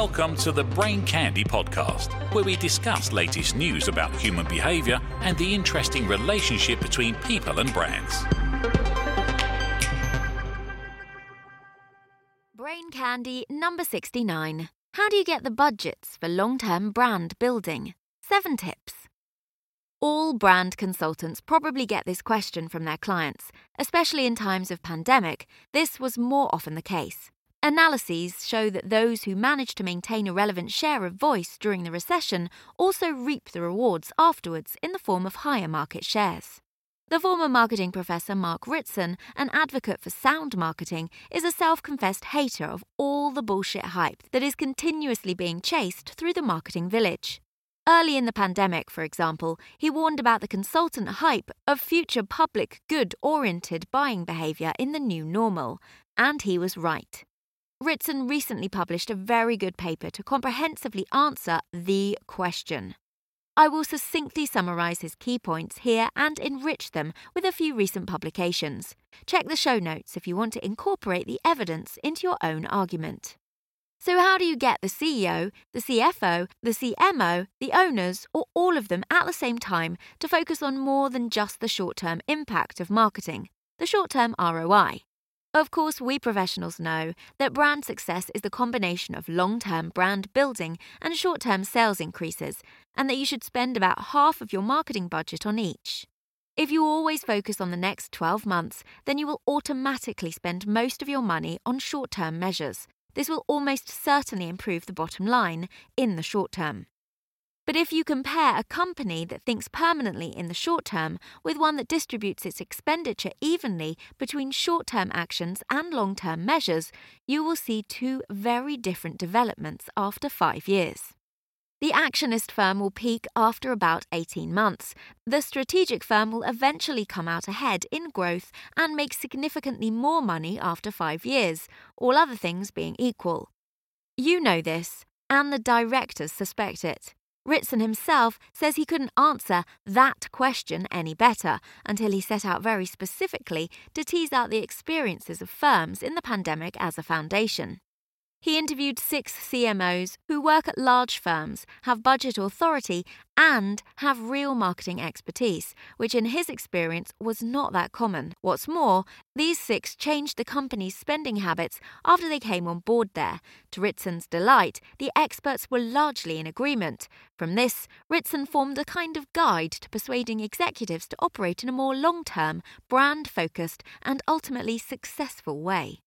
Welcome to the Brain Candy podcast, where we discuss latest news about human behavior and the interesting relationship between people and brands. Brain Candy number 69. How do you get the budgets for long term brand building? Seven tips. All brand consultants probably get this question from their clients, especially in times of pandemic. This was more often the case. Analyses show that those who manage to maintain a relevant share of voice during the recession also reap the rewards afterwards in the form of higher market shares. The former marketing professor Mark Ritson, an advocate for sound marketing, is a self confessed hater of all the bullshit hype that is continuously being chased through the marketing village. Early in the pandemic, for example, he warned about the consultant hype of future public good oriented buying behaviour in the new normal, and he was right. Ritson recently published a very good paper to comprehensively answer the question. I will succinctly summarise his key points here and enrich them with a few recent publications. Check the show notes if you want to incorporate the evidence into your own argument. So, how do you get the CEO, the CFO, the CMO, the owners, or all of them at the same time to focus on more than just the short term impact of marketing, the short term ROI? Of course, we professionals know that brand success is the combination of long term brand building and short term sales increases, and that you should spend about half of your marketing budget on each. If you always focus on the next 12 months, then you will automatically spend most of your money on short term measures. This will almost certainly improve the bottom line in the short term. But if you compare a company that thinks permanently in the short term with one that distributes its expenditure evenly between short term actions and long term measures, you will see two very different developments after five years. The actionist firm will peak after about 18 months. The strategic firm will eventually come out ahead in growth and make significantly more money after five years, all other things being equal. You know this, and the directors suspect it. Ritson himself says he couldn't answer that question any better until he set out very specifically to tease out the experiences of firms in the pandemic as a foundation. He interviewed six CMOs who work at large firms, have budget authority, and have real marketing expertise, which in his experience was not that common. What's more, these six changed the company's spending habits after they came on board there. To Ritson's delight, the experts were largely in agreement. From this, Ritson formed a kind of guide to persuading executives to operate in a more long term, brand focused, and ultimately successful way.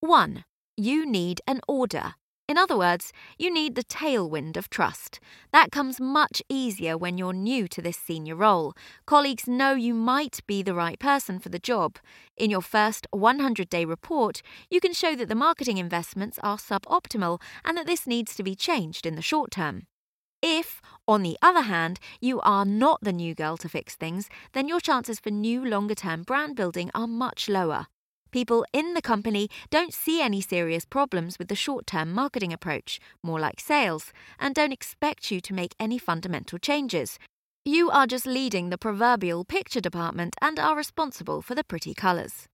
1 you need an order. In other words, you need the tailwind of trust. That comes much easier when you're new to this senior role. Colleagues know you might be the right person for the job. In your first 100 day report, you can show that the marketing investments are suboptimal and that this needs to be changed in the short term. If, on the other hand, you are not the new girl to fix things, then your chances for new longer term brand building are much lower. People in the company don't see any serious problems with the short term marketing approach, more like sales, and don't expect you to make any fundamental changes. You are just leading the proverbial picture department and are responsible for the pretty colours.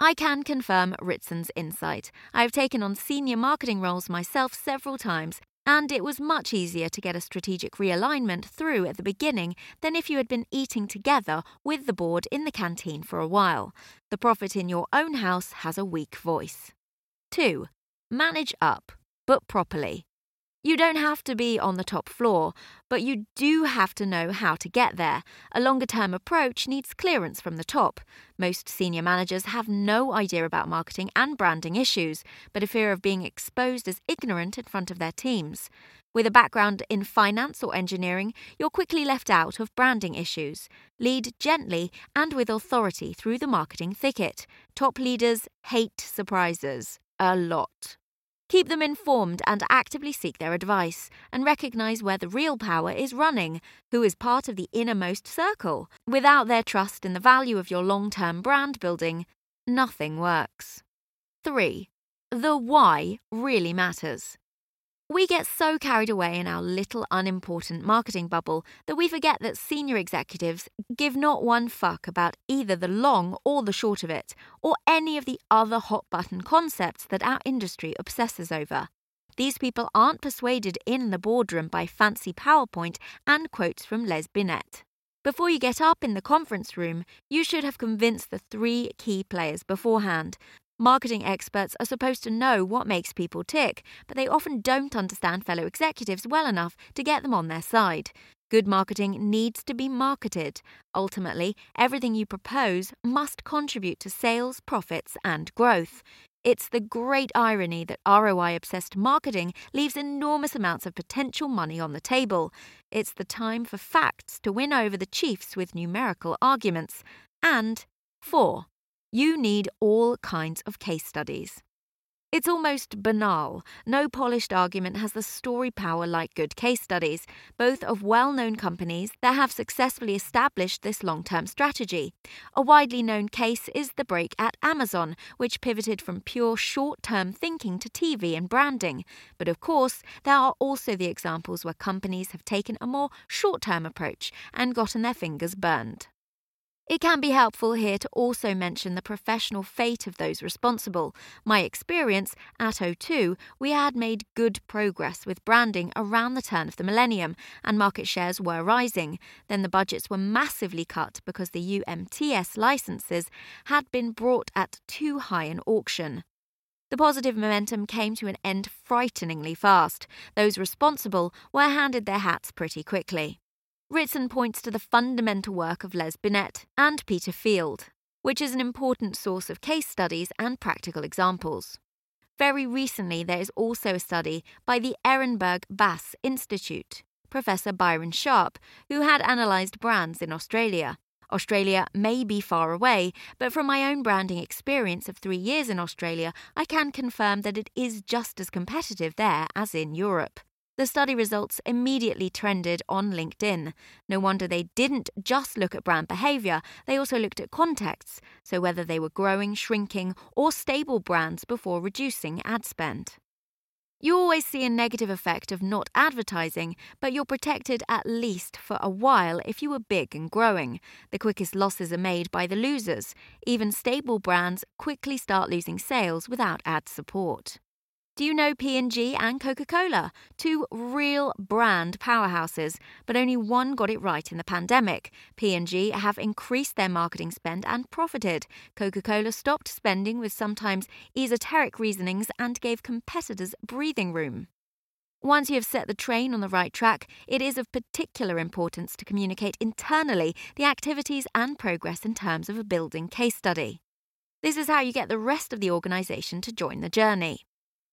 I can confirm Ritson's insight. I have taken on senior marketing roles myself several times and it was much easier to get a strategic realignment through at the beginning than if you had been eating together with the board in the canteen for a while. The prophet in your own house has a weak voice. 2. Manage up, but properly. You don't have to be on the top floor, but you do have to know how to get there. A longer term approach needs clearance from the top. Most senior managers have no idea about marketing and branding issues, but a fear of being exposed as ignorant in front of their teams. With a background in finance or engineering, you're quickly left out of branding issues. Lead gently and with authority through the marketing thicket. Top leaders hate surprises. A lot. Keep them informed and actively seek their advice, and recognize where the real power is running, who is part of the innermost circle. Without their trust in the value of your long term brand building, nothing works. 3. The why really matters. We get so carried away in our little unimportant marketing bubble that we forget that senior executives give not one fuck about either the long or the short of it, or any of the other hot button concepts that our industry obsesses over. These people aren't persuaded in the boardroom by fancy PowerPoint and quotes from Les Binet. Before you get up in the conference room, you should have convinced the three key players beforehand. Marketing experts are supposed to know what makes people tick, but they often don't understand fellow executives well enough to get them on their side. Good marketing needs to be marketed. Ultimately, everything you propose must contribute to sales, profits, and growth. It's the great irony that ROI obsessed marketing leaves enormous amounts of potential money on the table. It's the time for facts to win over the chiefs with numerical arguments. And, four, you need all kinds of case studies. It's almost banal. No polished argument has the story power like good case studies, both of well known companies that have successfully established this long term strategy. A widely known case is the break at Amazon, which pivoted from pure short term thinking to TV and branding. But of course, there are also the examples where companies have taken a more short term approach and gotten their fingers burned. It can be helpful here to also mention the professional fate of those responsible. My experience at O2, we had made good progress with branding around the turn of the millennium, and market shares were rising. Then the budgets were massively cut because the UMTS licenses had been brought at too high an auction. The positive momentum came to an end frighteningly fast. Those responsible were handed their hats pretty quickly. Ritson points to the fundamental work of Les Binet and Peter Field, which is an important source of case studies and practical examples. Very recently, there is also a study by the Ehrenberg Bass Institute, Professor Byron Sharp, who had analysed brands in Australia. Australia may be far away, but from my own branding experience of three years in Australia, I can confirm that it is just as competitive there as in Europe. The study results immediately trended on LinkedIn. No wonder they didn't just look at brand behaviour, they also looked at contexts, so whether they were growing, shrinking, or stable brands before reducing ad spend. You always see a negative effect of not advertising, but you're protected at least for a while if you are big and growing. The quickest losses are made by the losers. Even stable brands quickly start losing sales without ad support. Do you know P&G and Coca-Cola? Two real brand powerhouses, but only one got it right in the pandemic. P&G have increased their marketing spend and profited. Coca-Cola stopped spending with sometimes esoteric reasonings and gave competitors breathing room. Once you have set the train on the right track, it is of particular importance to communicate internally the activities and progress in terms of a building case study. This is how you get the rest of the organisation to join the journey.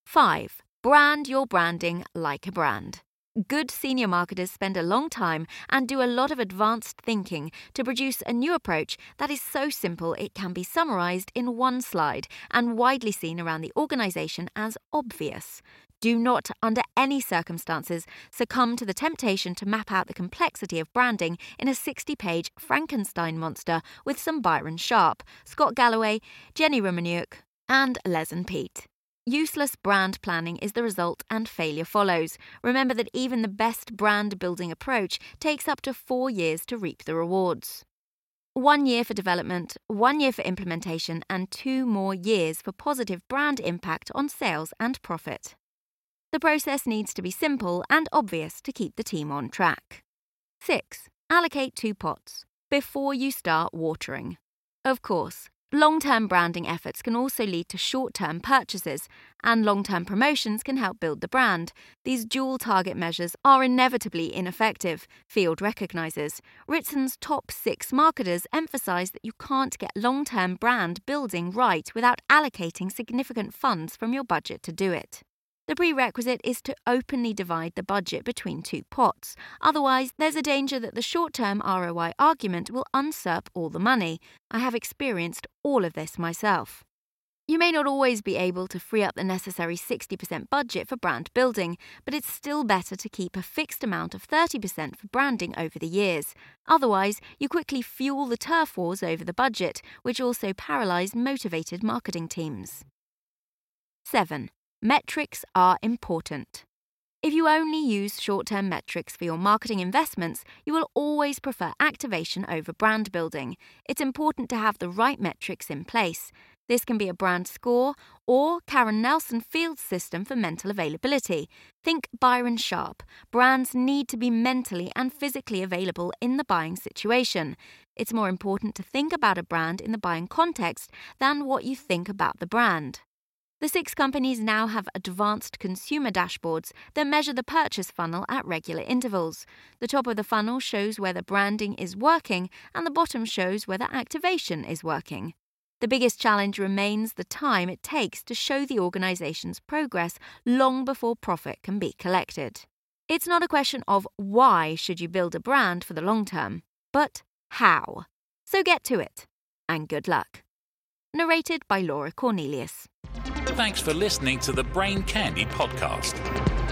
5. Brand your branding like a brand. Good senior marketers spend a long time and do a lot of advanced thinking to produce a new approach that is so simple it can be summarized in one slide and widely seen around the organization as obvious. Do not, under any circumstances, succumb to the temptation to map out the complexity of branding in a 60 page Frankenstein monster with some Byron Sharp, Scott Galloway, Jenny Romaniuk, and Les and Pete. Useless brand planning is the result and failure follows. Remember that even the best brand building approach takes up to four years to reap the rewards. One year for development, one year for implementation, and two more years for positive brand impact on sales and profit. The process needs to be simple and obvious to keep the team on track. 6. Allocate two pots before you start watering. Of course, Long term branding efforts can also lead to short term purchases, and long term promotions can help build the brand. These dual target measures are inevitably ineffective, Field recognises. Ritson's top six marketers emphasise that you can't get long term brand building right without allocating significant funds from your budget to do it. The prerequisite is to openly divide the budget between two pots. Otherwise, there's a danger that the short term ROI argument will usurp all the money. I have experienced all of this myself. You may not always be able to free up the necessary 60% budget for brand building, but it's still better to keep a fixed amount of 30% for branding over the years. Otherwise, you quickly fuel the turf wars over the budget, which also paralyse motivated marketing teams. 7. Metrics are important. If you only use short term metrics for your marketing investments, you will always prefer activation over brand building. It's important to have the right metrics in place. This can be a brand score or Karen Nelson Field's system for mental availability. Think Byron Sharp. Brands need to be mentally and physically available in the buying situation. It's more important to think about a brand in the buying context than what you think about the brand. The six companies now have advanced consumer dashboards that measure the purchase funnel at regular intervals. The top of the funnel shows whether branding is working, and the bottom shows whether activation is working. The biggest challenge remains the time it takes to show the organisation's progress long before profit can be collected. It's not a question of why should you build a brand for the long term, but how. So get to it, and good luck. Narrated by Laura Cornelius. Thanks for listening to the Brain Candy podcast.